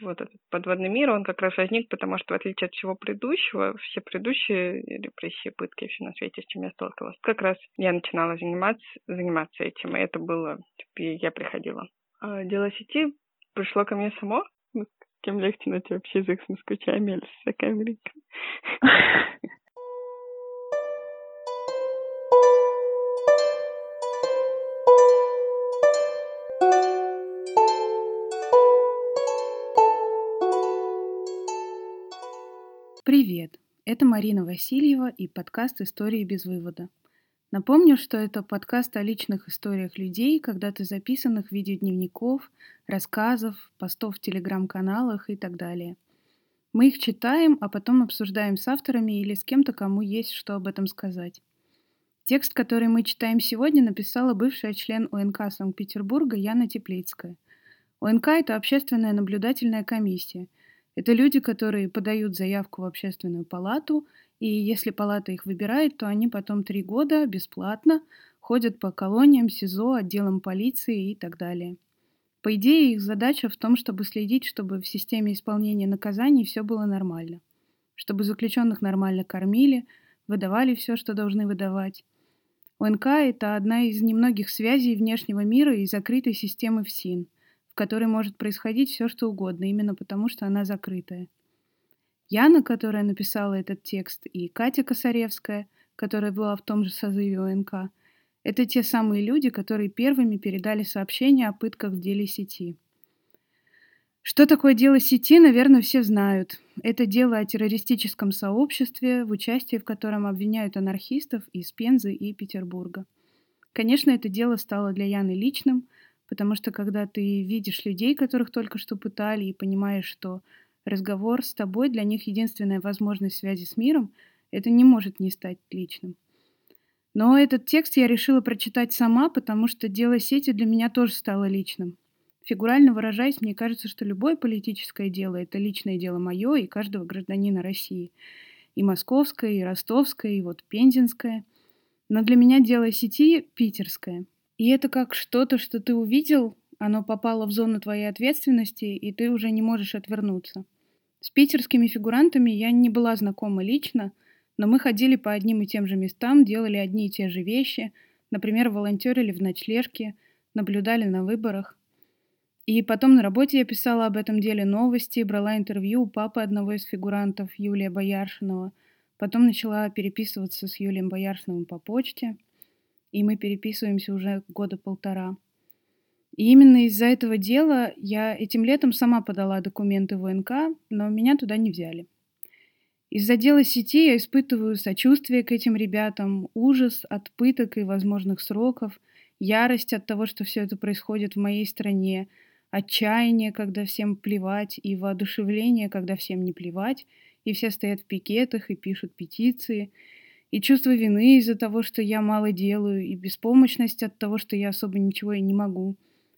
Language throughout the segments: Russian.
вот этот подводный мир, он как раз возник, потому что в отличие от всего предыдущего, все предыдущие репрессии, пытки, все на свете, с чем я сталкивалась, как раз я начинала заниматься, заниматься этим, и это было, я приходила. А дело сети пришло ко мне само, ну, тем легче найти общий язык с москвичами или с сокамерниками. Это Марина Васильева и подкаст «Истории без вывода». Напомню, что это подкаст о личных историях людей, когда-то записанных в виде дневников, рассказов, постов в телеграм-каналах и так далее. Мы их читаем, а потом обсуждаем с авторами или с кем-то, кому есть что об этом сказать. Текст, который мы читаем сегодня, написала бывшая член ОНК Санкт-Петербурга Яна Теплицкая. ОНК – это общественная наблюдательная комиссия – это люди, которые подают заявку в общественную палату, и если палата их выбирает, то они потом три года бесплатно ходят по колониям, СИЗО, отделам полиции и так далее. По идее, их задача в том, чтобы следить, чтобы в системе исполнения наказаний все было нормально. Чтобы заключенных нормально кормили, выдавали все, что должны выдавать. ОНК – это одна из немногих связей внешнего мира и закрытой системы ФСИН – которой может происходить все, что угодно, именно потому, что она закрытая. Яна, которая написала этот текст, и Катя Косаревская, которая была в том же созыве ОНК, это те самые люди, которые первыми передали сообщение о пытках в деле сети. Что такое дело сети, наверное, все знают. Это дело о террористическом сообществе, в участии в котором обвиняют анархистов из Пензы и Петербурга. Конечно, это дело стало для Яны личным – Потому что когда ты видишь людей, которых только что пытали, и понимаешь, что разговор с тобой для них единственная возможность связи с миром, это не может не стать личным. Но этот текст я решила прочитать сама, потому что дело сети для меня тоже стало личным. Фигурально выражаясь, мне кажется, что любое политическое дело – это личное дело мое и каждого гражданина России. И московское, и ростовское, и вот пензенское. Но для меня дело сети – питерское – и это как что-то, что ты увидел, оно попало в зону твоей ответственности, и ты уже не можешь отвернуться. С питерскими фигурантами я не была знакома лично, но мы ходили по одним и тем же местам, делали одни и те же вещи, например, волонтерили в ночлежке, наблюдали на выборах. И потом на работе я писала об этом деле новости, брала интервью у папы одного из фигурантов, Юлия Бояршинова. Потом начала переписываться с Юлием Бояршиновым по почте – и мы переписываемся уже года полтора. И именно из-за этого дела я этим летом сама подала документы в ВНК, но меня туда не взяли. Из-за дела сети я испытываю сочувствие к этим ребятам, ужас от пыток и возможных сроков, ярость от того, что все это происходит в моей стране, отчаяние, когда всем плевать, и воодушевление, когда всем не плевать, и все стоят в пикетах и пишут петиции – и чувство вины из-за того, что я мало делаю, и беспомощность от того, что я особо ничего и не могу.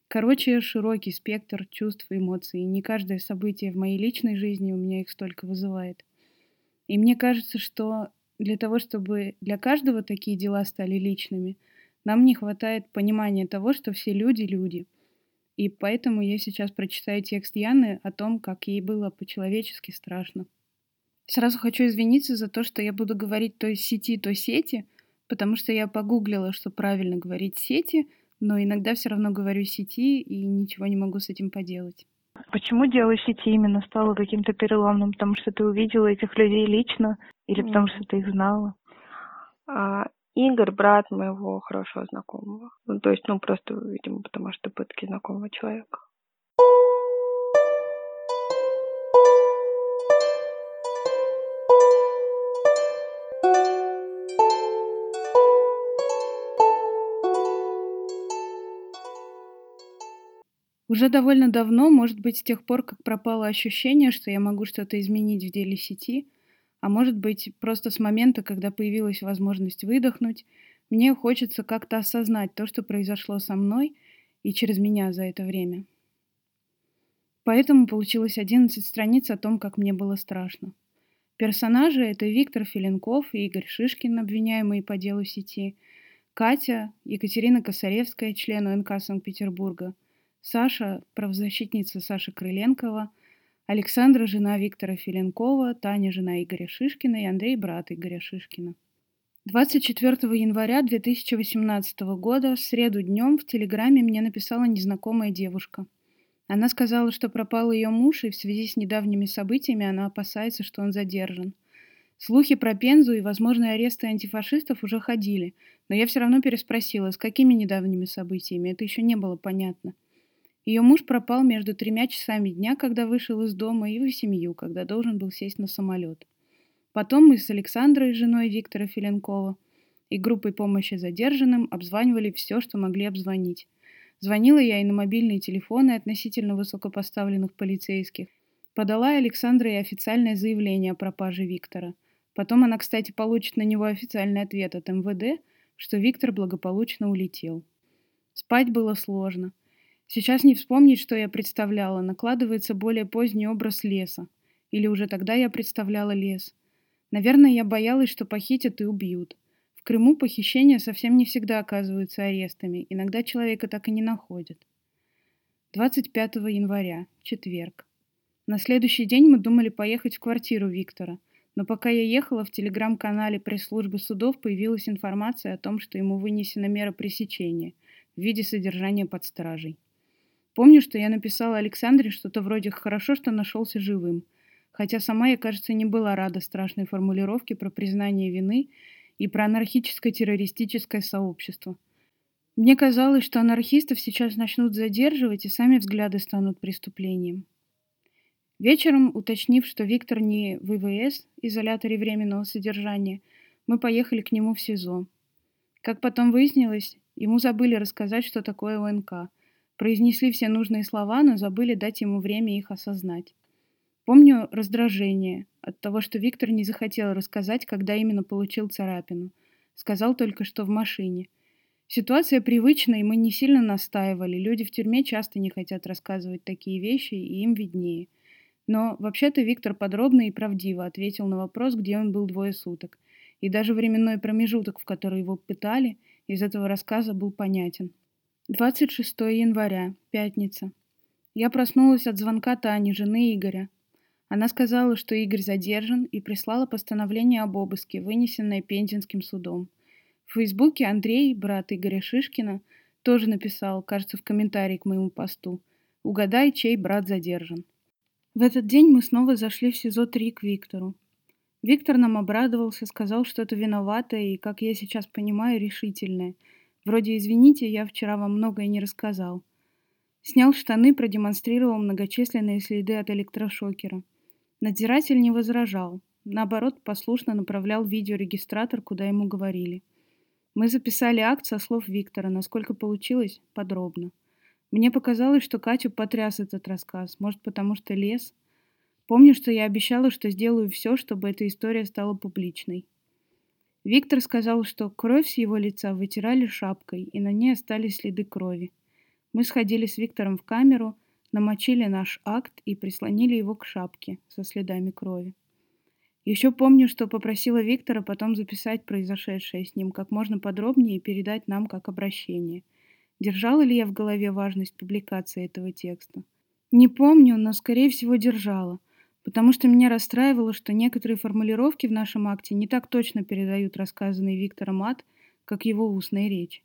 Короче, широкий спектр чувств и эмоций, и не каждое событие в моей личной жизни у меня их столько вызывает. И мне кажется, что для того, чтобы для каждого такие дела стали личными, нам не хватает понимания того, что все люди — люди. И поэтому я сейчас прочитаю текст Яны о том, как ей было по-человечески страшно. Сразу хочу извиниться за то, что я буду говорить то сети, то сети, потому что я погуглила, что правильно говорить сети, но иногда все равно говорю сети и ничего не могу с этим поделать. Почему дело сети именно стало каким-то переломным? Потому что ты увидела этих людей лично или потому что ты их знала? А, Игорь, брат моего хорошего знакомого. Ну, то есть, ну, просто, видимо, потому что пытки знакомого человека. Уже довольно давно, может быть, с тех пор, как пропало ощущение, что я могу что-то изменить в деле сети, а может быть, просто с момента, когда появилась возможность выдохнуть, мне хочется как-то осознать то, что произошло со мной и через меня за это время. Поэтому получилось 11 страниц о том, как мне было страшно. Персонажи — это Виктор Филинков и Игорь Шишкин, обвиняемые по делу сети, Катя, Екатерина Косаревская, член УНК Санкт-Петербурга — Саша, правозащитница Саша Крыленкова, Александра – жена Виктора Филенкова, Таня – жена Игоря Шишкина и Андрей – брат Игоря Шишкина. 24 января 2018 года в среду днем в Телеграме мне написала незнакомая девушка. Она сказала, что пропал ее муж, и в связи с недавними событиями она опасается, что он задержан. Слухи про Пензу и возможные аресты антифашистов уже ходили, но я все равно переспросила, с какими недавними событиями, это еще не было понятно. Ее муж пропал между тремя часами дня, когда вышел из дома, и в семью, когда должен был сесть на самолет. Потом мы с Александрой, женой Виктора Филенкова, и группой помощи задержанным обзванивали все, что могли обзвонить. Звонила я и на мобильные телефоны относительно высокопоставленных полицейских. Подала Александра официальное заявление о пропаже Виктора. Потом она, кстати, получит на него официальный ответ от МВД, что Виктор благополучно улетел. Спать было сложно. Сейчас не вспомнить, что я представляла, накладывается более поздний образ леса. Или уже тогда я представляла лес – Наверное, я боялась, что похитят и убьют. В Крыму похищения совсем не всегда оказываются арестами, иногда человека так и не находят. 25 января, четверг. На следующий день мы думали поехать в квартиру Виктора, но пока я ехала, в телеграм-канале пресс-службы судов появилась информация о том, что ему вынесена мера пресечения в виде содержания под стражей. Помню, что я написала Александре что-то вроде «хорошо, что нашелся живым», хотя сама я, кажется, не была рада страшной формулировке про признание вины и про анархическое террористическое сообщество. Мне казалось, что анархистов сейчас начнут задерживать, и сами взгляды станут преступлением. Вечером, уточнив, что Виктор не в ИВС, изоляторе временного содержания, мы поехали к нему в СИЗО. Как потом выяснилось, ему забыли рассказать, что такое ОНК. Произнесли все нужные слова, но забыли дать ему время их осознать. Помню раздражение от того, что Виктор не захотел рассказать, когда именно получил царапину. Сказал только, что в машине. Ситуация привычная, и мы не сильно настаивали. Люди в тюрьме часто не хотят рассказывать такие вещи, и им виднее. Но вообще-то Виктор подробно и правдиво ответил на вопрос, где он был двое суток. И даже временной промежуток, в который его пытали, из этого рассказа был понятен. 26 января, пятница. Я проснулась от звонка Тани, жены Игоря. Она сказала, что Игорь задержан и прислала постановление об обыске, вынесенное Пензенским судом. В Фейсбуке Андрей, брат Игоря Шишкина, тоже написал, кажется, в комментарии к моему посту, «Угадай, чей брат задержан». В этот день мы снова зашли в СИЗО-3 к Виктору. Виктор нам обрадовался, сказал что-то виноватое и, как я сейчас понимаю, решительное. Вроде «извините, я вчера вам многое не рассказал». Снял штаны, продемонстрировал многочисленные следы от электрошокера. Надзиратель не возражал, наоборот, послушно направлял видеорегистратор, куда ему говорили. Мы записали акт со слов Виктора, насколько получилось, подробно. Мне показалось, что Катю потряс этот рассказ, может, потому что лес. Помню, что я обещала, что сделаю все, чтобы эта история стала публичной. Виктор сказал, что кровь с его лица вытирали шапкой, и на ней остались следы крови. Мы сходили с Виктором в камеру — намочили наш акт и прислонили его к шапке со следами крови. Еще помню, что попросила Виктора потом записать произошедшее с ним как можно подробнее и передать нам как обращение. Держала ли я в голове важность публикации этого текста? Не помню, но, скорее всего, держала, потому что меня расстраивало, что некоторые формулировки в нашем акте не так точно передают рассказанный Виктором ад, как его устная речь.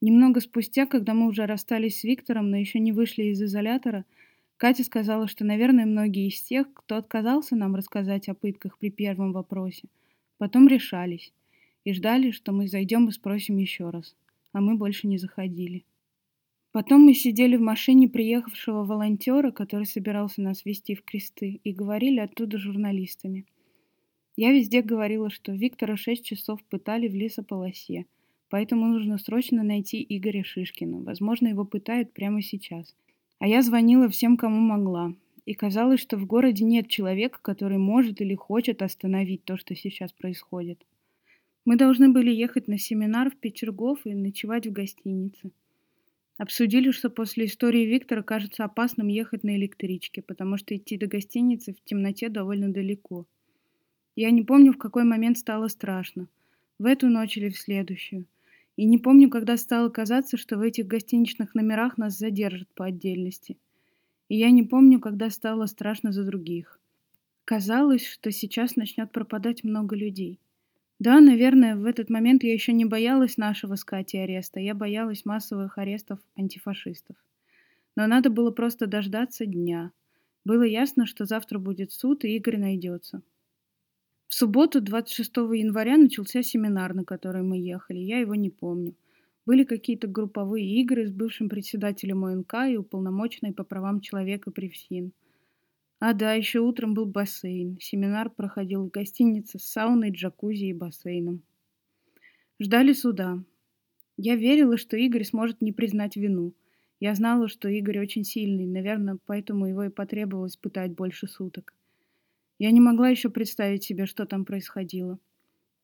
Немного спустя, когда мы уже расстались с Виктором, но еще не вышли из изолятора, Катя сказала, что, наверное, многие из тех, кто отказался нам рассказать о пытках при первом вопросе, потом решались и ждали, что мы зайдем и спросим еще раз, а мы больше не заходили. Потом мы сидели в машине приехавшего волонтера, который собирался нас вести в кресты, и говорили оттуда журналистами. Я везде говорила, что Виктора шесть часов пытали в лесополосе – Поэтому нужно срочно найти Игоря Шишкина. Возможно, его пытают прямо сейчас. А я звонила всем, кому могла. И казалось, что в городе нет человека, который может или хочет остановить то, что сейчас происходит. Мы должны были ехать на семинар в Петергоф и ночевать в гостинице. Обсудили, что после истории Виктора кажется опасным ехать на электричке, потому что идти до гостиницы в темноте довольно далеко. Я не помню, в какой момент стало страшно. В эту ночь или в следующую – и не помню, когда стало казаться, что в этих гостиничных номерах нас задержат по отдельности. И я не помню, когда стало страшно за других. Казалось, что сейчас начнет пропадать много людей. Да, наверное, в этот момент я еще не боялась нашего с Катей ареста, я боялась массовых арестов антифашистов. Но надо было просто дождаться дня. Было ясно, что завтра будет суд, и Игорь найдется. В субботу, 26 января, начался семинар, на который мы ехали. Я его не помню. Были какие-то групповые игры с бывшим председателем ОНК и уполномоченной по правам человека при ФСИН. А да, еще утром был бассейн. Семинар проходил в гостинице с сауной, джакузи и бассейном. Ждали суда. Я верила, что Игорь сможет не признать вину. Я знала, что Игорь очень сильный, наверное, поэтому его и потребовалось пытать больше суток. Я не могла еще представить себе, что там происходило.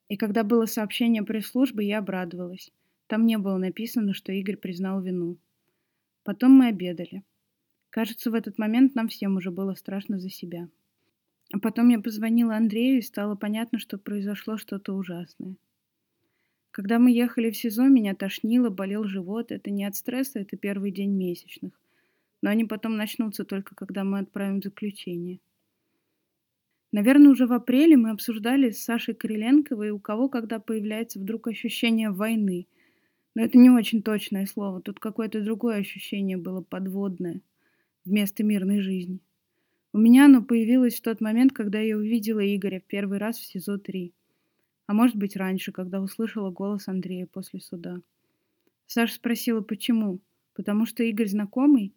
И когда было сообщение пресс-службы, я обрадовалась. Там не было написано, что Игорь признал вину. Потом мы обедали. Кажется, в этот момент нам всем уже было страшно за себя. А потом я позвонила Андрею, и стало понятно, что произошло что-то ужасное. Когда мы ехали в СИЗО, меня тошнило, болел живот. Это не от стресса, это первый день месячных. Но они потом начнутся только, когда мы отправим заключение. Наверное, уже в апреле мы обсуждали с Сашей Кириленковой, у кого когда появляется вдруг ощущение войны. Но это не очень точное слово. Тут какое-то другое ощущение было подводное вместо мирной жизни. У меня оно появилось в тот момент, когда я увидела Игоря в первый раз в СИЗО-3. А может быть раньше, когда услышала голос Андрея после суда. Саша спросила, почему. Потому что Игорь знакомый?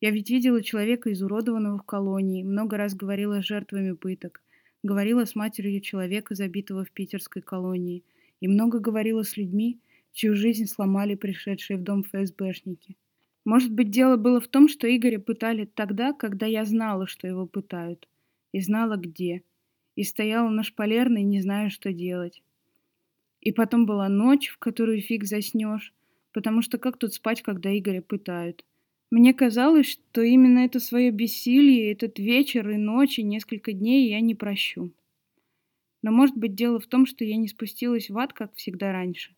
Я ведь видела человека, изуродованного в колонии, много раз говорила с жертвами пыток, говорила с матерью человека, забитого в питерской колонии, и много говорила с людьми, чью жизнь сломали пришедшие в дом ФСБшники. Может быть, дело было в том, что Игоря пытали тогда, когда я знала, что его пытают, и знала где – и стояла на шпалерной, не зная, что делать. И потом была ночь, в которую фиг заснешь, потому что как тут спать, когда Игоря пытают? Мне казалось, что именно это свое бессилие, этот вечер и ночь, и несколько дней я не прощу. Но может быть дело в том, что я не спустилась в ад, как всегда раньше.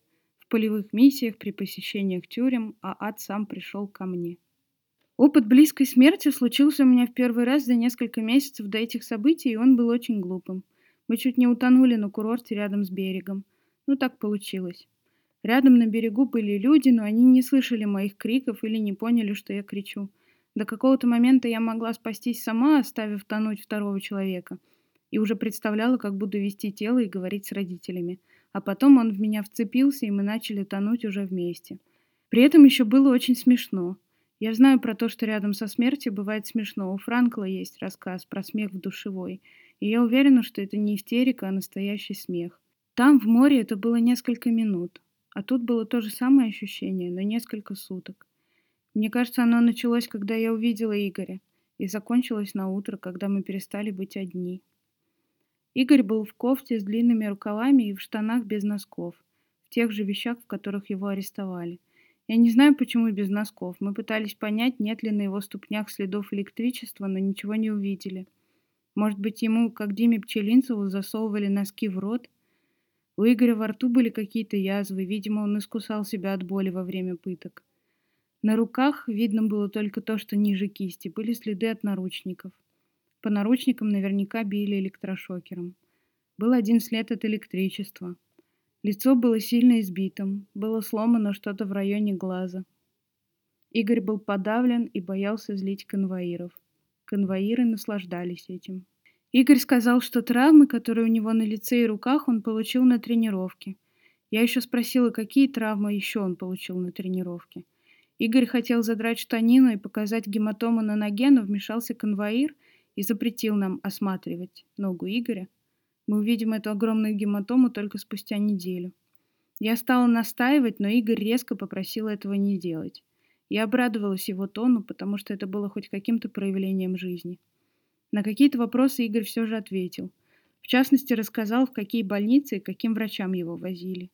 Полевых миссиях, при посещениях тюрем, а ад сам пришел ко мне. Опыт близкой смерти случился у меня в первый раз за несколько месяцев до этих событий, и он был очень глупым. Мы чуть не утонули на курорте рядом с берегом. Ну, так получилось. Рядом на берегу были люди, но они не слышали моих криков или не поняли, что я кричу. До какого-то момента я могла спастись сама, оставив тонуть второго человека. И уже представляла, как буду вести тело и говорить с родителями. А потом он в меня вцепился, и мы начали тонуть уже вместе. При этом еще было очень смешно. Я знаю про то, что рядом со смертью бывает смешно. У Франкла есть рассказ про смех в душевой. И я уверена, что это не истерика, а настоящий смех. Там, в море, это было несколько минут. А тут было то же самое ощущение, но несколько суток. Мне кажется, оно началось, когда я увидела Игоря, и закончилось на утро, когда мы перестали быть одни. Игорь был в кофте с длинными рукавами и в штанах без носков, в тех же вещах, в которых его арестовали – я не знаю, почему без носков. Мы пытались понять, нет ли на его ступнях следов электричества, но ничего не увидели. Может быть, ему, как Диме Пчелинцеву, засовывали носки в рот? У Игоря во рту были какие-то язвы. Видимо, он искусал себя от боли во время пыток. На руках видно было только то, что ниже кисти. Были следы от наручников. По наручникам наверняка били электрошокером. Был один след от электричества. Лицо было сильно избитым, было сломано что-то в районе глаза. Игорь был подавлен и боялся злить конвоиров. Конвоиры наслаждались этим. Игорь сказал, что травмы, которые у него на лице и руках, он получил на тренировке. Я еще спросила, какие травмы еще он получил на тренировке. Игорь хотел задрать штанину и показать гематому на ноге, но вмешался конвоир и запретил нам осматривать ногу Игоря. Мы увидим эту огромную гематому только спустя неделю. Я стала настаивать, но Игорь резко попросил этого не делать. Я обрадовалась его тону, потому что это было хоть каким-то проявлением жизни. На какие-то вопросы Игорь все же ответил. В частности, рассказал, в какие больницы и каким врачам его возили.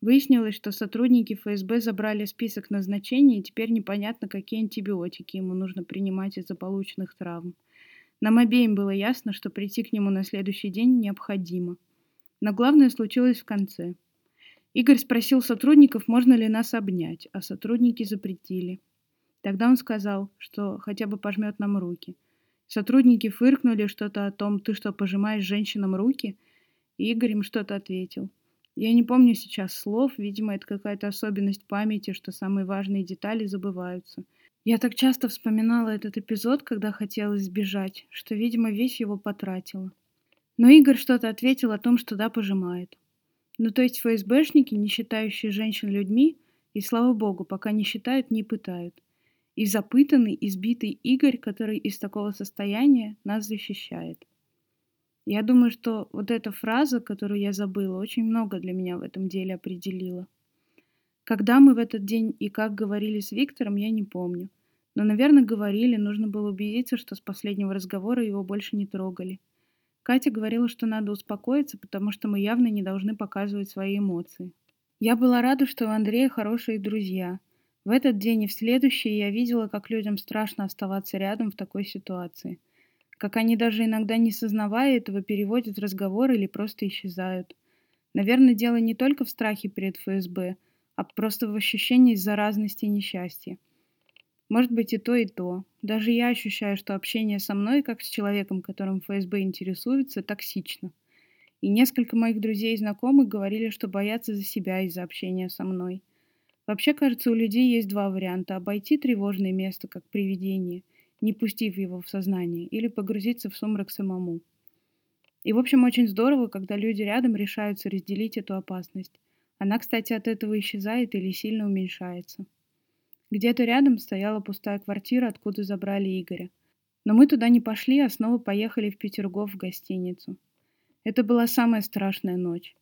Выяснилось, что сотрудники ФСБ забрали список назначений, и теперь непонятно, какие антибиотики ему нужно принимать из-за полученных травм. Нам обеим было ясно, что прийти к нему на следующий день необходимо. Но главное случилось в конце. Игорь спросил сотрудников, можно ли нас обнять, а сотрудники запретили. Тогда он сказал, что хотя бы пожмет нам руки. Сотрудники фыркнули что-то о том, ты что, пожимаешь женщинам руки? И Игорь им что-то ответил. Я не помню сейчас слов, видимо, это какая-то особенность памяти, что самые важные детали забываются. Я так часто вспоминала этот эпизод, когда хотела сбежать, что, видимо, весь его потратила. Но Игорь что-то ответил о том, что да, пожимает. Ну, то есть ФСБшники, не считающие женщин людьми, и, слава богу, пока не считают, не пытают. И запытанный, избитый Игорь, который из такого состояния нас защищает. Я думаю, что вот эта фраза, которую я забыла, очень много для меня в этом деле определила. Когда мы в этот день и как говорили с Виктором, я не помню. Но, наверное, говорили, нужно было убедиться, что с последнего разговора его больше не трогали. Катя говорила, что надо успокоиться, потому что мы явно не должны показывать свои эмоции. Я была рада, что у Андрея хорошие друзья. В этот день и в следующий я видела, как людям страшно оставаться рядом в такой ситуации – как они даже иногда не сознавая этого переводят разговор или просто исчезают. Наверное, дело не только в страхе перед ФСБ, а просто в ощущении заразности и несчастья. Может быть и то, и то. Даже я ощущаю, что общение со мной, как с человеком, которым ФСБ интересуется, токсично. И несколько моих друзей и знакомых говорили, что боятся за себя из-за общения со мной. Вообще, кажется, у людей есть два варианта – обойти тревожное место, как привидение, не пустив его в сознание, или погрузиться в сумрак самому. И, в общем, очень здорово, когда люди рядом решаются разделить эту опасность. Она, кстати, от этого исчезает или сильно уменьшается. Где-то рядом стояла пустая квартира, откуда забрали Игоря. Но мы туда не пошли, а снова поехали в Петергоф в гостиницу. Это была самая страшная ночь.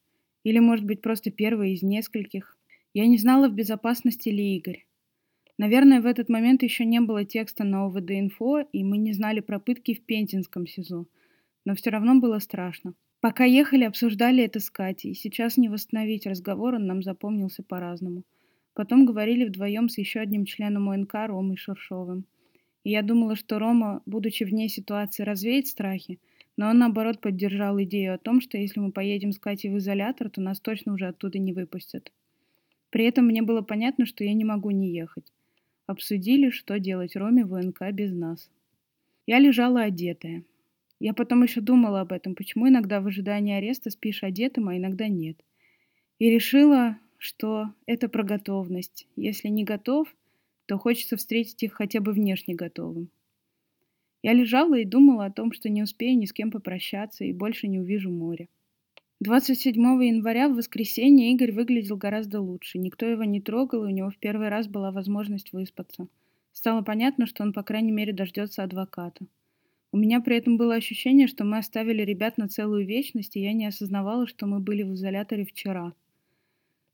Или, может быть, просто первая из нескольких. Я не знала, в безопасности ли Игорь. Наверное, в этот момент еще не было текста на ОВД-инфо, и мы не знали про пытки в Пентинском СИЗО. Но все равно было страшно. Пока ехали, обсуждали это с Катей. Сейчас не восстановить разговор, он нам запомнился по-разному. Потом говорили вдвоем с еще одним членом ОНК Ромой Шершовым. И я думала, что Рома, будучи вне ситуации, развеет страхи, но он, наоборот, поддержал идею о том, что если мы поедем с Катей в изолятор, то нас точно уже оттуда не выпустят. При этом мне было понятно, что я не могу не ехать. Обсудили, что делать Роме в ВНК без нас. Я лежала одетая. Я потом еще думала об этом, почему иногда в ожидании ареста спишь одетым, а иногда нет. И решила, что это про готовность. Если не готов, то хочется встретить их хотя бы внешне готовым. Я лежала и думала о том, что не успею ни с кем попрощаться и больше не увижу море. 27 января в воскресенье Игорь выглядел гораздо лучше. Никто его не трогал, и у него в первый раз была возможность выспаться. Стало понятно, что он, по крайней мере, дождется адвоката. У меня при этом было ощущение, что мы оставили ребят на целую вечность, и я не осознавала, что мы были в изоляторе вчера.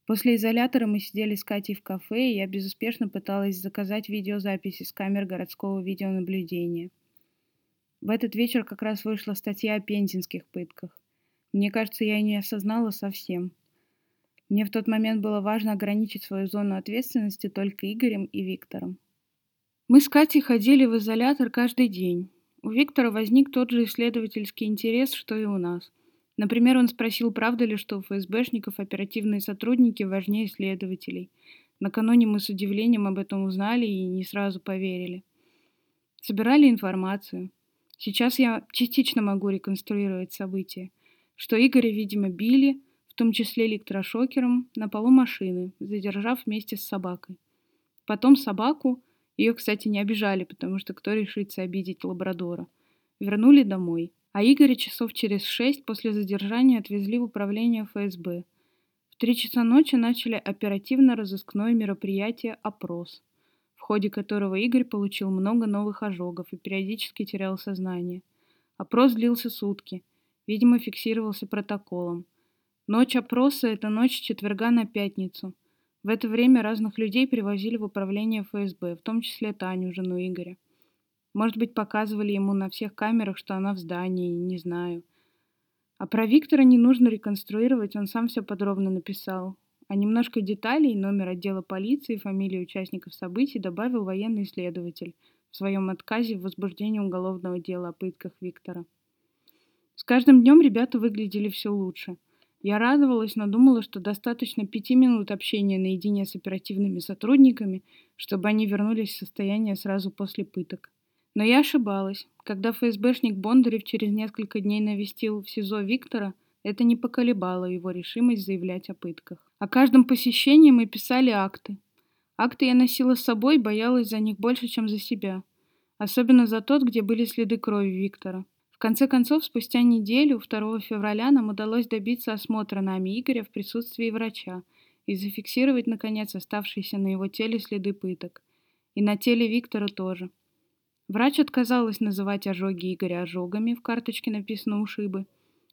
После изолятора мы сидели с Катей в кафе, и я безуспешно пыталась заказать видеозаписи с камер городского видеонаблюдения. В этот вечер как раз вышла статья о пензенских пытках. Мне кажется, я не осознала совсем. Мне в тот момент было важно ограничить свою зону ответственности только Игорем и Виктором. Мы с Катей ходили в изолятор каждый день. У Виктора возник тот же исследовательский интерес, что и у нас. Например, он спросил, правда ли, что у ФСБшников оперативные сотрудники важнее следователей. Накануне мы с удивлением об этом узнали и не сразу поверили. Собирали информацию. Сейчас я частично могу реконструировать события что Игоря, видимо, били, в том числе электрошокером, на полу машины, задержав вместе с собакой. Потом собаку, ее, кстати, не обижали, потому что кто решится обидеть лабрадора, вернули домой. А Игоря часов через шесть после задержания отвезли в управление ФСБ. В три часа ночи начали оперативно-розыскное мероприятие «Опрос», в ходе которого Игорь получил много новых ожогов и периодически терял сознание. Опрос длился сутки – Видимо, фиксировался протоколом. Ночь опроса – это ночь четверга на пятницу. В это время разных людей привозили в управление ФСБ, в том числе Таню, жену Игоря. Может быть, показывали ему на всех камерах, что она в здании, не знаю. А про Виктора не нужно реконструировать, он сам все подробно написал. А немножко деталей, номер отдела полиции, фамилии участников событий добавил военный следователь в своем отказе в возбуждении уголовного дела о пытках Виктора. С каждым днем ребята выглядели все лучше. Я радовалась, но думала, что достаточно пяти минут общения наедине с оперативными сотрудниками, чтобы они вернулись в состояние сразу после пыток. Но я ошибалась. Когда ФСБшник Бондарев через несколько дней навестил в СИЗО Виктора, это не поколебало его решимость заявлять о пытках. О каждом посещении мы писали акты. Акты я носила с собой, боялась за них больше, чем за себя. Особенно за тот, где были следы крови Виктора. В конце концов, спустя неделю, 2 февраля, нам удалось добиться осмотра нами Игоря в присутствии врача и зафиксировать, наконец, оставшиеся на его теле следы пыток. И на теле Виктора тоже. Врач отказалась называть ожоги Игоря ожогами, в карточке написано «ушибы»,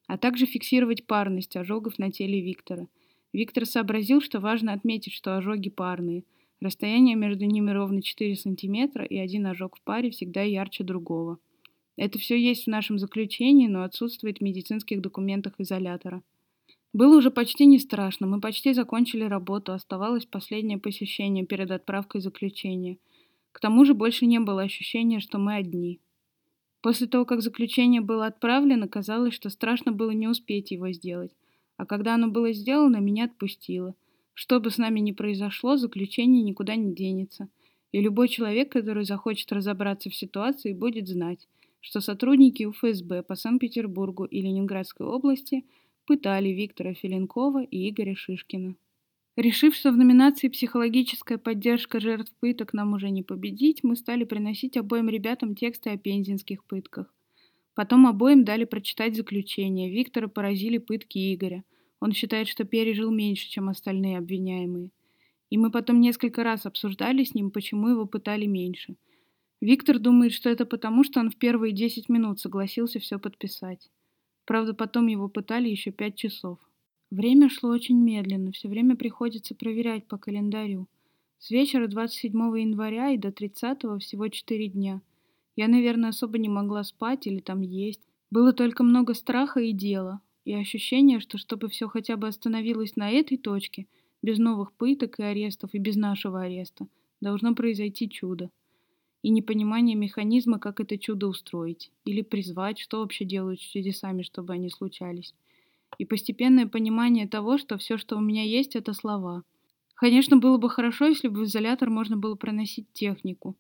а также фиксировать парность ожогов на теле Виктора. Виктор сообразил, что важно отметить, что ожоги парные. Расстояние между ними ровно 4 сантиметра, и один ожог в паре всегда ярче другого. Это все есть в нашем заключении, но отсутствует в медицинских документах изолятора. Было уже почти не страшно, мы почти закончили работу, оставалось последнее посещение перед отправкой заключения. К тому же больше не было ощущения, что мы одни. После того, как заключение было отправлено, казалось, что страшно было не успеть его сделать. А когда оно было сделано, меня отпустило. Что бы с нами ни произошло, заключение никуда не денется. И любой человек, который захочет разобраться в ситуации, будет знать – что сотрудники УФСБ по Санкт-Петербургу и Ленинградской области пытали Виктора Филинкова и Игоря Шишкина. Решив, что в номинации «Психологическая поддержка жертв пыток» нам уже не победить, мы стали приносить обоим ребятам тексты о пензенских пытках. Потом обоим дали прочитать заключение. Виктора поразили пытки Игоря. Он считает, что пережил меньше, чем остальные обвиняемые. И мы потом несколько раз обсуждали с ним, почему его пытали меньше – Виктор думает, что это потому, что он в первые 10 минут согласился все подписать. Правда, потом его пытали еще 5 часов. Время шло очень медленно, все время приходится проверять по календарю. С вечера 27 января и до 30 всего 4 дня. Я, наверное, особо не могла спать или там есть. Было только много страха и дела, и ощущение, что чтобы все хотя бы остановилось на этой точке, без новых пыток и арестов и без нашего ареста, должно произойти чудо и непонимание механизма, как это чудо устроить, или призвать, что вообще делают с чудесами, чтобы они случались. И постепенное понимание того, что все, что у меня есть, это слова. Конечно, было бы хорошо, если бы в изолятор можно было проносить технику.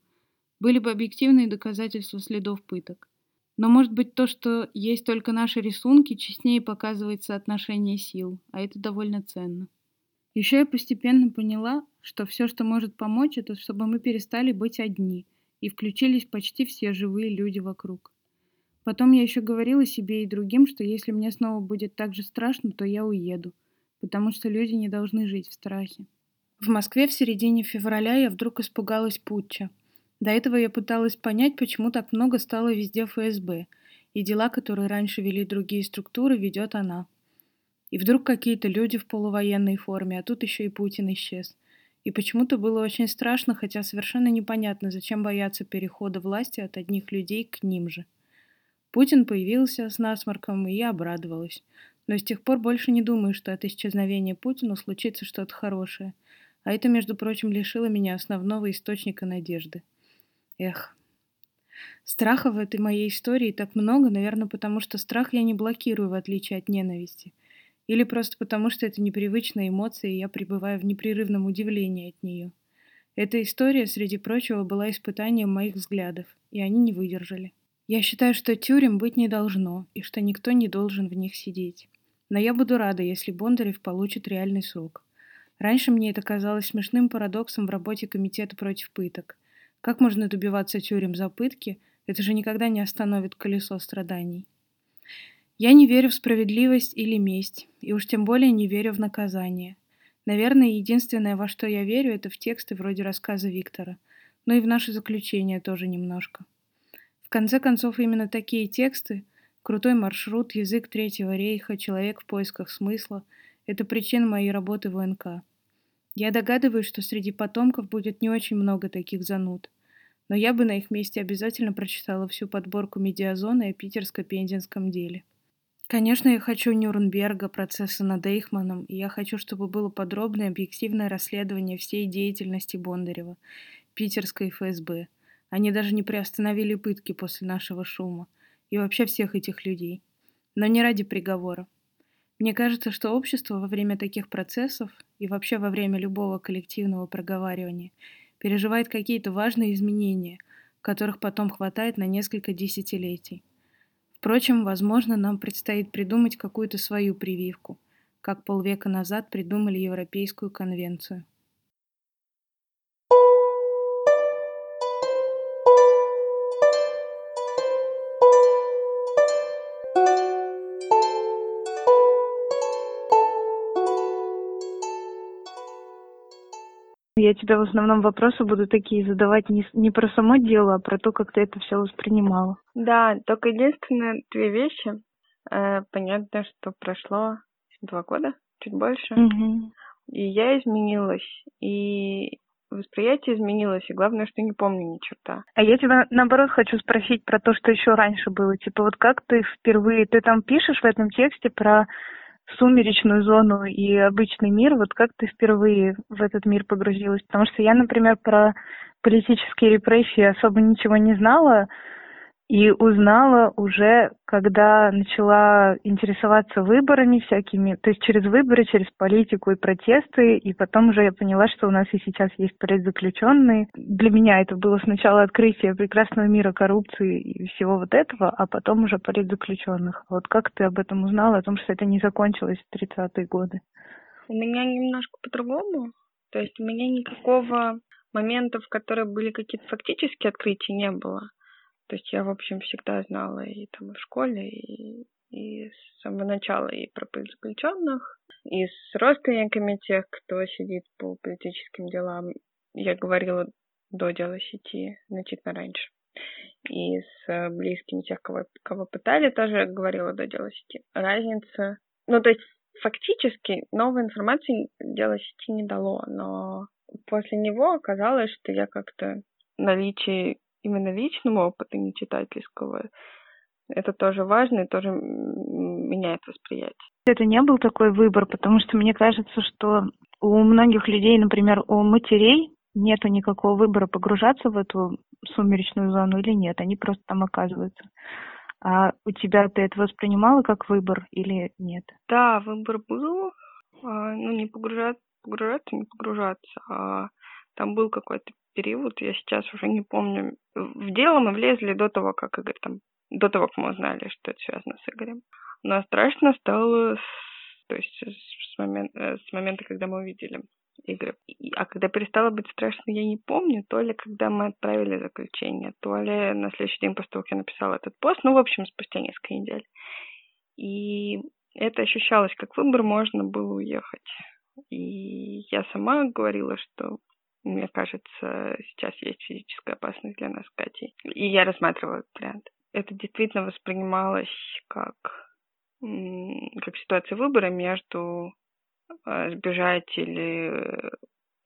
Были бы объективные доказательства следов пыток. Но может быть то, что есть только наши рисунки, честнее показывает соотношение сил, а это довольно ценно. Еще я постепенно поняла, что все, что может помочь, это чтобы мы перестали быть одни – и включились почти все живые люди вокруг. Потом я еще говорила себе и другим, что если мне снова будет так же страшно, то я уеду, потому что люди не должны жить в страхе. В Москве в середине февраля я вдруг испугалась путча. До этого я пыталась понять, почему так много стало везде ФСБ, и дела, которые раньше вели другие структуры, ведет она. И вдруг какие-то люди в полувоенной форме, а тут еще и Путин исчез. И почему-то было очень страшно, хотя совершенно непонятно, зачем бояться перехода власти от одних людей к ним же. Путин появился с насморком, и я обрадовалась. Но с тех пор больше не думаю, что от исчезновения Путина случится что-то хорошее. А это, между прочим, лишило меня основного источника надежды. Эх. Страха в этой моей истории так много, наверное, потому что страх я не блокирую, в отличие от ненависти. Или просто потому, что это непривычная эмоция, и я пребываю в непрерывном удивлении от нее. Эта история, среди прочего, была испытанием моих взглядов, и они не выдержали. Я считаю, что тюрем быть не должно, и что никто не должен в них сидеть. Но я буду рада, если Бондарев получит реальный срок. Раньше мне это казалось смешным парадоксом в работе Комитета против пыток. Как можно добиваться тюрем за пытки? Это же никогда не остановит колесо страданий. Я не верю в справедливость или месть, и уж тем более не верю в наказание. Наверное, единственное, во что я верю, это в тексты вроде рассказа Виктора, но и в наши заключения тоже немножко. В конце концов, именно такие тексты Крутой маршрут, язык Третьего рейха, человек в поисках смысла — это причина моей работы в ОНК. Я догадываюсь, что среди потомков будет не очень много таких зануд, но я бы на их месте обязательно прочитала всю подборку медиазона о питерско-пензенском деле. Конечно, я хочу Нюрнберга, процесса над Эйхманом, и я хочу, чтобы было подробное объективное расследование всей деятельности Бондарева, питерской ФСБ. Они даже не приостановили пытки после нашего шума. И вообще всех этих людей. Но не ради приговора. Мне кажется, что общество во время таких процессов и вообще во время любого коллективного проговаривания переживает какие-то важные изменения, которых потом хватает на несколько десятилетий. Впрочем, возможно, нам предстоит придумать какую-то свою прививку, как полвека назад придумали Европейскую конвенцию. Я тебе в основном вопросы буду такие задавать не, не про само дело, а про то, как ты это все воспринимала. Да, только единственное две вещи. Э, понятно, что прошло два года, чуть больше. Угу. И я изменилась, и восприятие изменилось, и главное, что не помню ни черта. А я тебя, наоборот, хочу спросить про то, что еще раньше было. Типа, вот как ты впервые, ты там пишешь в этом тексте про сумеречную зону и обычный мир, вот как ты впервые в этот мир погрузилась? Потому что я, например, про политические репрессии особо ничего не знала, и узнала уже, когда начала интересоваться выборами всякими, то есть через выборы, через политику и протесты, и потом уже я поняла, что у нас и сейчас есть политзаключенные. Для меня это было сначала открытие прекрасного мира коррупции и всего вот этого, а потом уже политзаключенных. Вот как ты об этом узнала, о том, что это не закончилось в 30-е годы? У меня немножко по-другому. То есть у меня никакого момента, в которые были какие-то фактические открытия, не было. То есть я, в общем, всегда знала и там и в школе, и, и с самого начала и про политзаключенных, и с родственниками тех, кто сидит по политическим делам. Я говорила до дела сети значительно раньше. И с близкими тех, кого, кого пытали, тоже говорила до дела сети. Разница... Ну, то есть фактически новой информации дело сети не дало, но после него оказалось, что я как-то наличие именно личного опыта, не читательского, это тоже важно и тоже меняет восприятие. Это не был такой выбор, потому что мне кажется, что у многих людей, например, у матерей нету никакого выбора погружаться в эту сумеречную зону или нет, они просто там оказываются. А у тебя ты это воспринимала как выбор или нет? Да, выбор был, а, ну не погружаться, погружаться, не погружаться, а там был какой-то период, я сейчас уже не помню. В дело мы влезли до того, как Игорь там, до того, как мы узнали, что это связано с Игорем. Но страшно стало, с, то есть с, момент, э, с момента, когда мы увидели Игоря. А когда перестало быть страшно, я не помню, то ли когда мы отправили заключение, то ли на следующий день после того, как я написала этот пост, ну, в общем, спустя несколько недель. И это ощущалось как выбор, можно было уехать. И я сама говорила, что мне кажется, сейчас есть физическая опасность для нас, Катей. И я рассматривала этот вариант. Это действительно воспринималось как, как ситуация выбора между э, сбежать или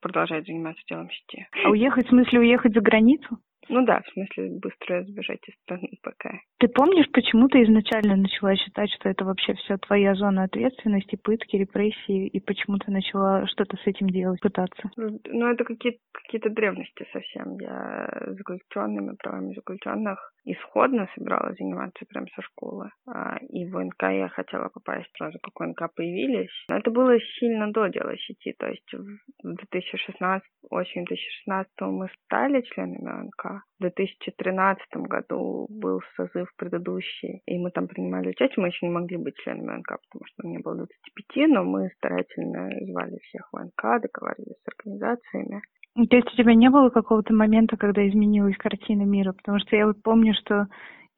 продолжать заниматься делом сети. А уехать, в смысле уехать за границу? Ну да, в смысле быстро сбежать из страны пока. Ты помнишь, почему ты изначально начала считать, что это вообще все твоя зона ответственности, пытки, репрессии, и почему ты начала что-то с этим делать, пытаться? Ну, это какие-то какие древности совсем. Я заключенными правами заключенных исходно собиралась заниматься прям со школы. А, и в ВНК я хотела попасть сразу, как ВНК появились. Но это было сильно до дела сети. То есть в 2016, осенью 2016 мы стали членами ВНК. В 2013 году был созыв предыдущий, и мы там принимали участие. Мы еще не могли быть членами ВНК, потому что мне было 25, но мы старательно звали всех в ВНК, договаривались с организациями. То есть у тебя не было какого-то момента, когда изменилась картина мира? Потому что я вот помню, что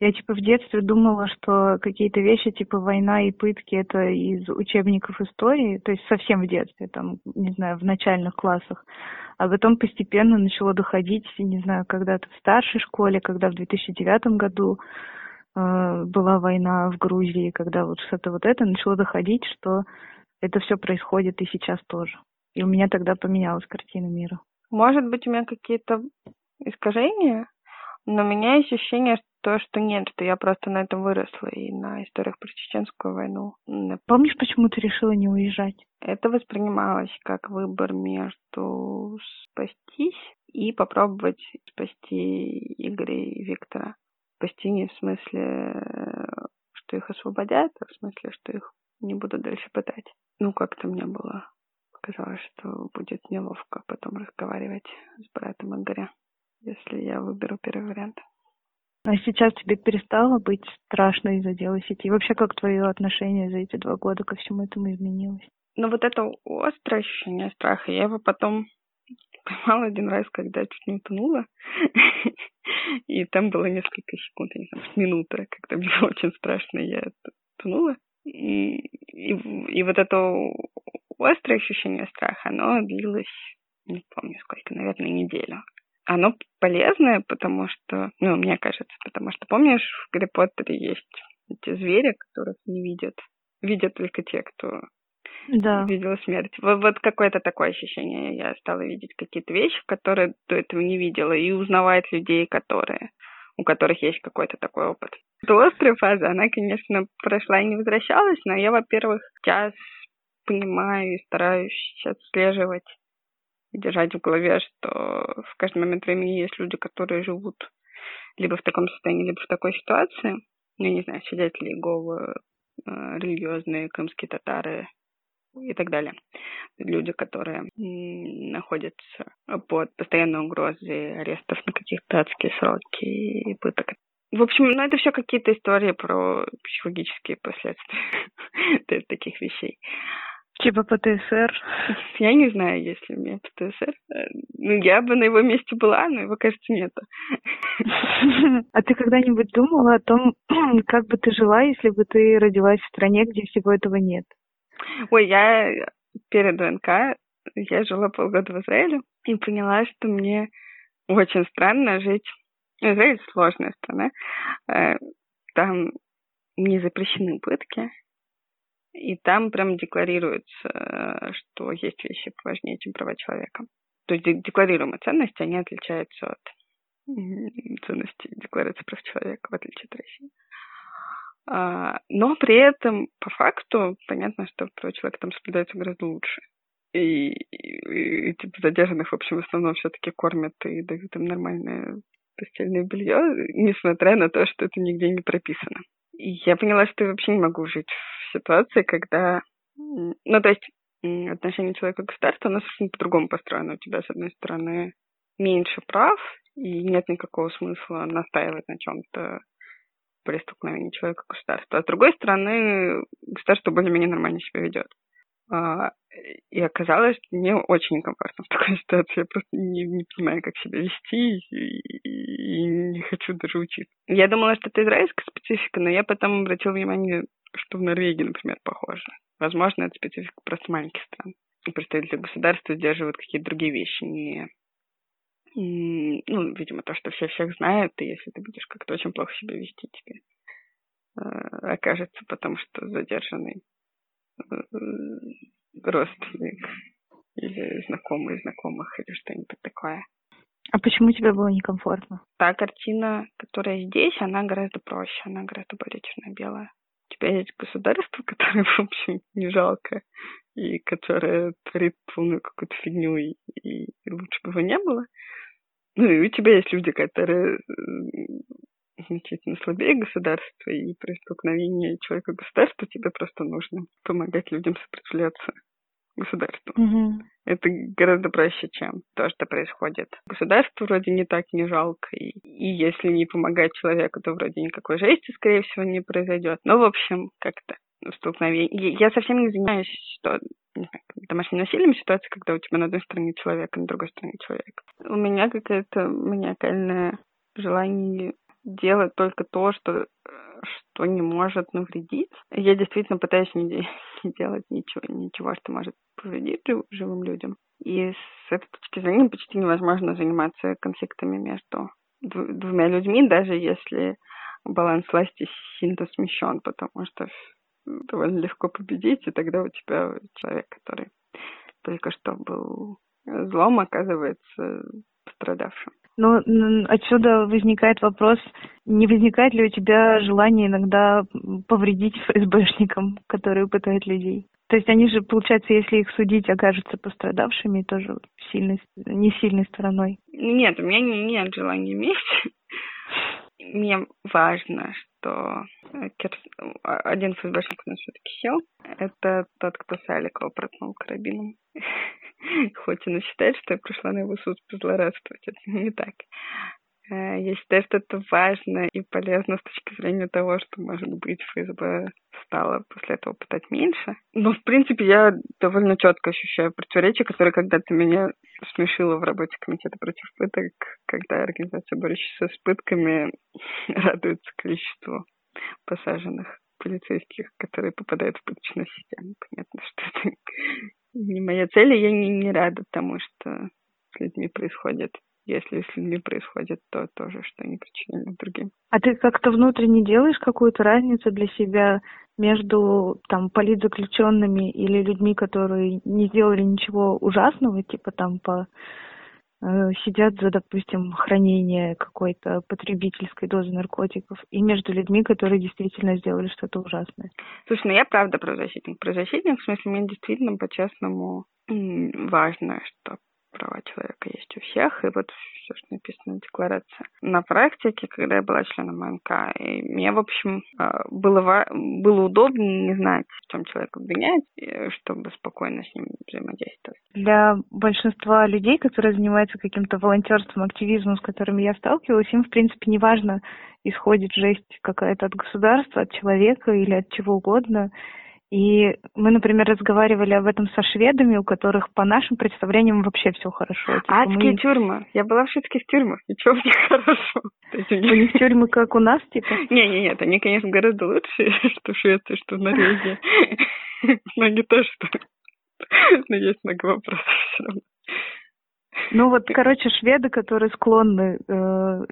я типа в детстве думала, что какие-то вещи типа война и пытки это из учебников истории, то есть совсем в детстве, там, не знаю, в начальных классах. А потом постепенно начало доходить, не знаю, когда-то в старшей школе, когда в 2009 году э, была война в Грузии, когда вот что-то вот это начало доходить, что это все происходит и сейчас тоже. И у меня тогда поменялась картина мира. Может быть, у меня какие-то искажения, но у меня ощущение, то, что нет, что я просто на этом выросла и на историях про чеченскую войну. Помнишь, почему ты решила не уезжать? Это воспринималось как выбор между спастись и попробовать спасти Игоря и Виктора. Спасти не в смысле, что их освободят, а в смысле, что их не буду дальше пытать. Ну, как-то мне было казалось, что будет неловко потом разговаривать с братом Игоря, если я выберу первый вариант. А сейчас тебе перестало быть страшно из-за дела сети? И вообще, как твое отношение за эти два года ко всему этому изменилось? Ну, вот это острое ощущение страха, я его потом поймала один раз, когда чуть не утонула. И там было несколько секунд, я не знаю, минута, когда мне было очень страшно, я утонула. И, и, и вот это острое ощущение страха, оно длилось, не помню сколько, наверное, неделю. Оно полезное, потому что, ну, мне кажется, потому что, помнишь, в Гарри Поттере есть эти звери, которых не видят. Видят только те, кто да. видел смерть. Вот, вот какое-то такое ощущение. Я стала видеть какие-то вещи, которые до этого не видела, и узнавать людей, которые, у которых есть какой-то такой опыт. Эта острая фаза, она, конечно, прошла и не возвращалась, но я, во-первых, сейчас понимаю и стараюсь отслеживать и держать в голове, что в каждый момент времени есть люди, которые живут либо в таком состоянии, либо в такой ситуации. Ну, я не знаю, свидетели Иеговы, э, религиозные крымские татары и так далее. Люди, которые находятся под постоянной угрозой арестов на каких-то адские сроки и пыток. В общем, ну это все какие-то истории про психологические последствия таких вещей. Типа ПТСР? Я не знаю, есть ли у меня ПТСР. Э, ну, я бы на его месте была, но его, кажется, нету. А ты когда-нибудь думала о том, как бы ты жила, если бы ты родилась в стране, где всего этого нет? Ой, я перед ВНК, я жила полгода в Израиле и поняла, что мне очень странно жить. Израиль сложная страна. Э, там не запрещены пытки, и там прям декларируется, что есть вещи важнее, чем права человека. То есть декларируемые ценности, они отличаются от ценностей Декларации прав человека, в отличие от России. А, но при этом, по факту, понятно, что права человека там соблюдаются гораздо лучше. И, и, и типа задержанных, в общем, в основном все-таки кормят и дают им нормальное постельное белье, несмотря на то, что это нигде не прописано. И я поняла, что я вообще не могу жить в ситуации, когда... Ну, то есть отношение человека к государству, оно совершенно по-другому построено. У тебя, с одной стороны, меньше прав, и нет никакого смысла настаивать на чем-то при столкновении человека к государству. А с другой стороны, государство более-менее нормально себя ведет. А, и оказалось, мне очень некомфортно в такой ситуации. Я просто не, не понимаю, как себя вести и, и не хочу даже учиться. Я думала, что это израильская специфика, но я потом обратила внимание, что в Норвегии, например, похоже. Возможно, это специфика просто маленьких стран. Представители государства сдерживают какие-то другие вещи, не ну, видимо, то, что все всех знают, и если ты будешь как-то очень плохо себя вести, тебе э, окажется, потому что задержанный родственник или знакомый знакомых или что-нибудь такое. А почему тебе было некомфортно? Та картина, которая здесь, она гораздо проще, она гораздо более черно-белая. У тебя есть государство, которое, в общем, не жалко, и которое творит полную какую-то фигню, и, и лучше бы его не было. Ну и у тебя есть люди, которые значительно слабее государства, и при столкновении человека государства тебе просто нужно помогать людям сопротивляться государству. Угу. Это гораздо проще, чем то, что происходит. Государству вроде не так не жалко, и, и если не помогать человеку, то вроде никакой жести, скорее всего, не произойдет. Но, в общем, как-то столкновение. Я совсем не занимаюсь что, домашним насилием ситуации, когда у тебя на одной стороне человек, а на другой стороне человек. У меня какое-то маниакальное желание делать только то, что, что не может навредить. Я действительно пытаюсь не, не делать ничего, ничего, что может повредить живым людям. И с этой точки зрения почти невозможно заниматься конфликтами между двумя людьми, даже если баланс власти сильно смещен, потому что довольно легко победить, и тогда у тебя человек, который только что был злом, оказывается пострадавшим. Но отсюда возникает вопрос, не возникает ли у тебя желание иногда повредить ФСБшникам, которые пытают людей? То есть они же, получается, если их судить, окажутся пострадавшими тоже сильной, не сильной стороной. Нет, у меня нет желания мести. Мне важно, что один ФСБшник у нас все-таки сел. Это тот, кто Саликова проткнул карабином. Хоть он и считает, что я пришла на его суд позлорадствовать. Это не так. Э, я считаю, что это важно и полезно с точки зрения того, что, может быть, ФСБ стало после этого пытать меньше. Но, в принципе, я довольно четко ощущаю противоречия, которые когда-то меня смешило в работе комитета против пыток, когда организация, борющаяся с пытками, радуется количеству посаженных полицейских, которые попадают в пыточную систему. Понятно, что это не моя цель, и я не, не рада тому, что с людьми происходит если с людьми происходит то тоже, что они причиняют другим. А ты как-то внутренне делаешь какую-то разницу для себя между там политзаключенными или людьми, которые не сделали ничего ужасного, типа там по э, сидят за, допустим, хранение какой-то потребительской дозы наркотиков, и между людьми, которые действительно сделали что-то ужасное. Слушай, ну я правда правозащитник. Правозащитник, в смысле, мне действительно по-честному важно, что права человека есть у всех, и вот все, что написано в декларации. На практике, когда я была членом МНК, и мне, в общем, а, было, было удобно не знать, в чем человек обвиняет, чтобы спокойно с ним взаимодействовать. Для большинства людей, которые занимаются каким-то волонтерством, активизмом, с которыми я сталкивалась, им, в принципе, не важно, исходит жесть какая-то от государства, от человека или от чего угодно. И мы, например, разговаривали об этом со шведами, у которых по нашим представлениям вообще все хорошо. Типа Адские мы... тюрьмы. Я была в шведских тюрьмах. Ничего в них хорошо. У них тюрьмы, как у нас, типа? Не, не, нет, они, конечно, гораздо лучше, что в Швеции, что в Норвегии. Но не то, что... Но есть много вопросов все равно. Ну вот, короче, шведы, которые склонны э,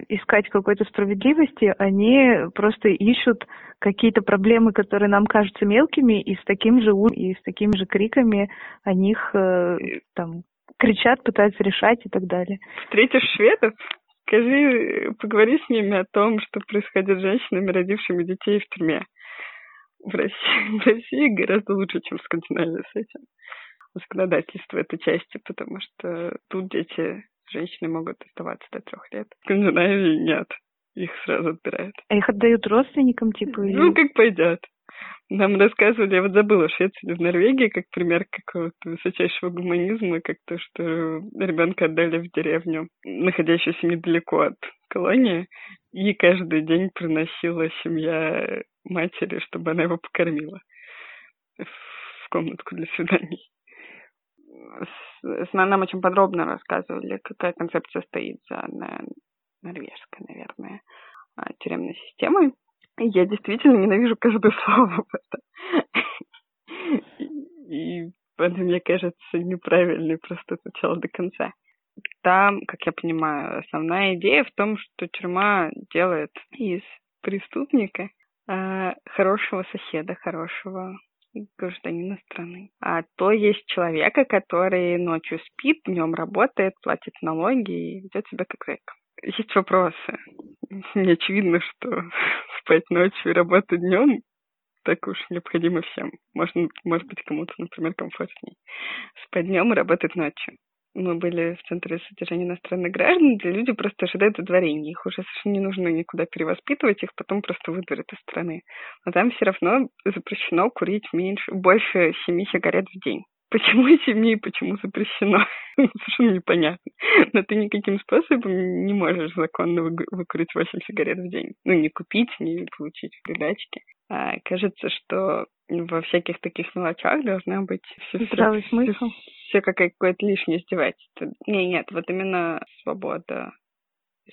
искать какой-то справедливости, они просто ищут какие-то проблемы, которые нам кажутся мелкими, и с таким же и с такими же криками о них э, там кричат, пытаются решать и так далее. Встретишь шведов? Скажи, поговори с ними о том, что происходит с женщинами, родившими детей в тюрьме. В России, в России гораздо лучше, чем в Скандинавии с этим законодательство этой части, потому что тут дети, женщины могут оставаться до трех лет. В Скандинавии нет. Их сразу отбирают. А их отдают родственникам, типа? Или... Ну, как пойдет. Нам рассказывали, я вот забыла, в Швеции или в Норвегии, как пример какого-то высочайшего гуманизма, как то, что ребенка отдали в деревню, находящуюся недалеко от колонии, и каждый день приносила семья матери, чтобы она его покормила в комнатку для свиданий с, нам очень подробно рассказывали, какая концепция стоит за норвежской, наверное, а, тюремной системой. Я действительно ненавижу каждое слово в этом. И это, мне кажется, неправильный просто от начала до конца. Там, как я понимаю, основная идея в том, что тюрьма делает из преступника э, хорошего соседа, хорошего гражданина страны. А то есть человека, который ночью спит, днем работает, платит налоги и ведет себя как зэк. Есть вопросы. Не очевидно, что спать ночью и работать днем так уж необходимо всем. Можно, может быть, кому-то, например, комфортнее. Спать днем и работать ночью мы были в Центре содержания иностранных граждан, где люди просто ожидают удворения. Их уже совершенно не нужно никуда перевоспитывать, их потом просто выдворят из страны. Но там все равно запрещено курить меньше, больше семи сигарет в день. Почему семи и почему запрещено? Совершенно непонятно. Но ты никаким способом не можешь законно выкурить 8 сигарет в день. Ну, не купить, не получить в придачке. А, кажется, что во всяких таких мелочах должна быть все, здравый все, смысл. Все, все какое-то лишнее издевательство. Не, нет, вот именно свобода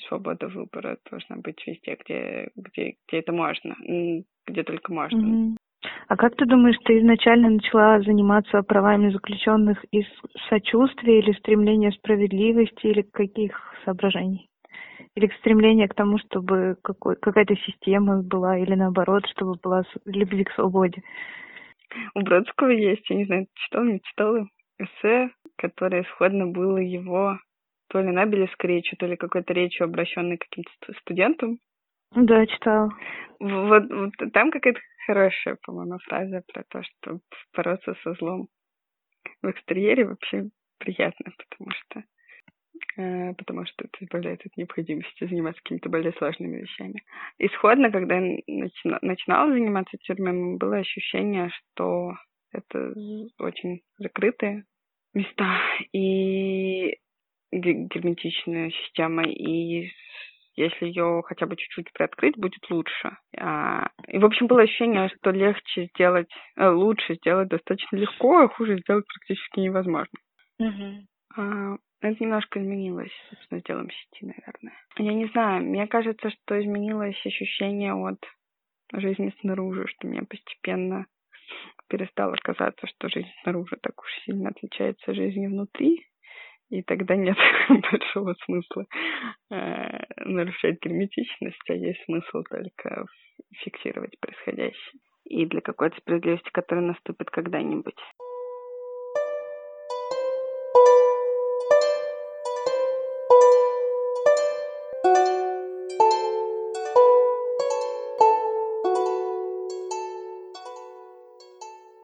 свобода выбора должна быть везде, где, где, где это можно, где только можно. Mm-hmm. А как ты думаешь, ты изначально начала заниматься правами заключенных из сочувствия или стремления справедливости или каких соображений? Или стремления к тому, чтобы какой, какая-то система была, или наоборот, чтобы была любви к свободе? У Бродского есть, я не знаю, читал, не читала, эссе, которое исходно было его то ли Набелевской речью, то ли какой-то речью, обращенной к каким-то студентам. Да, читала. Вот, вот там какая-то хорошая, по-моему, фраза про то, что бороться со злом в экстерьере вообще приятно, потому что э, потому что это избавляет от необходимости заниматься какими-то более сложными вещами. Исходно, когда я начина, начинала заниматься тюрьмами, было ощущение, что Это очень закрытые места и герметичная система, и если ее хотя бы чуть-чуть приоткрыть, будет лучше. А, и, в общем, было ощущение, что легче сделать, э, лучше сделать достаточно легко, а хуже сделать практически невозможно. Угу. Это немножко изменилось с разделом сети, наверное. Я не знаю, мне кажется, что изменилось ощущение от жизни снаружи, что мне постепенно перестало казаться, что жизнь снаружи так уж сильно отличается от жизни внутри и тогда нет большого смысла э, нарушать герметичность, а есть смысл только фиксировать происходящее. И для какой-то справедливости, которая наступит когда-нибудь.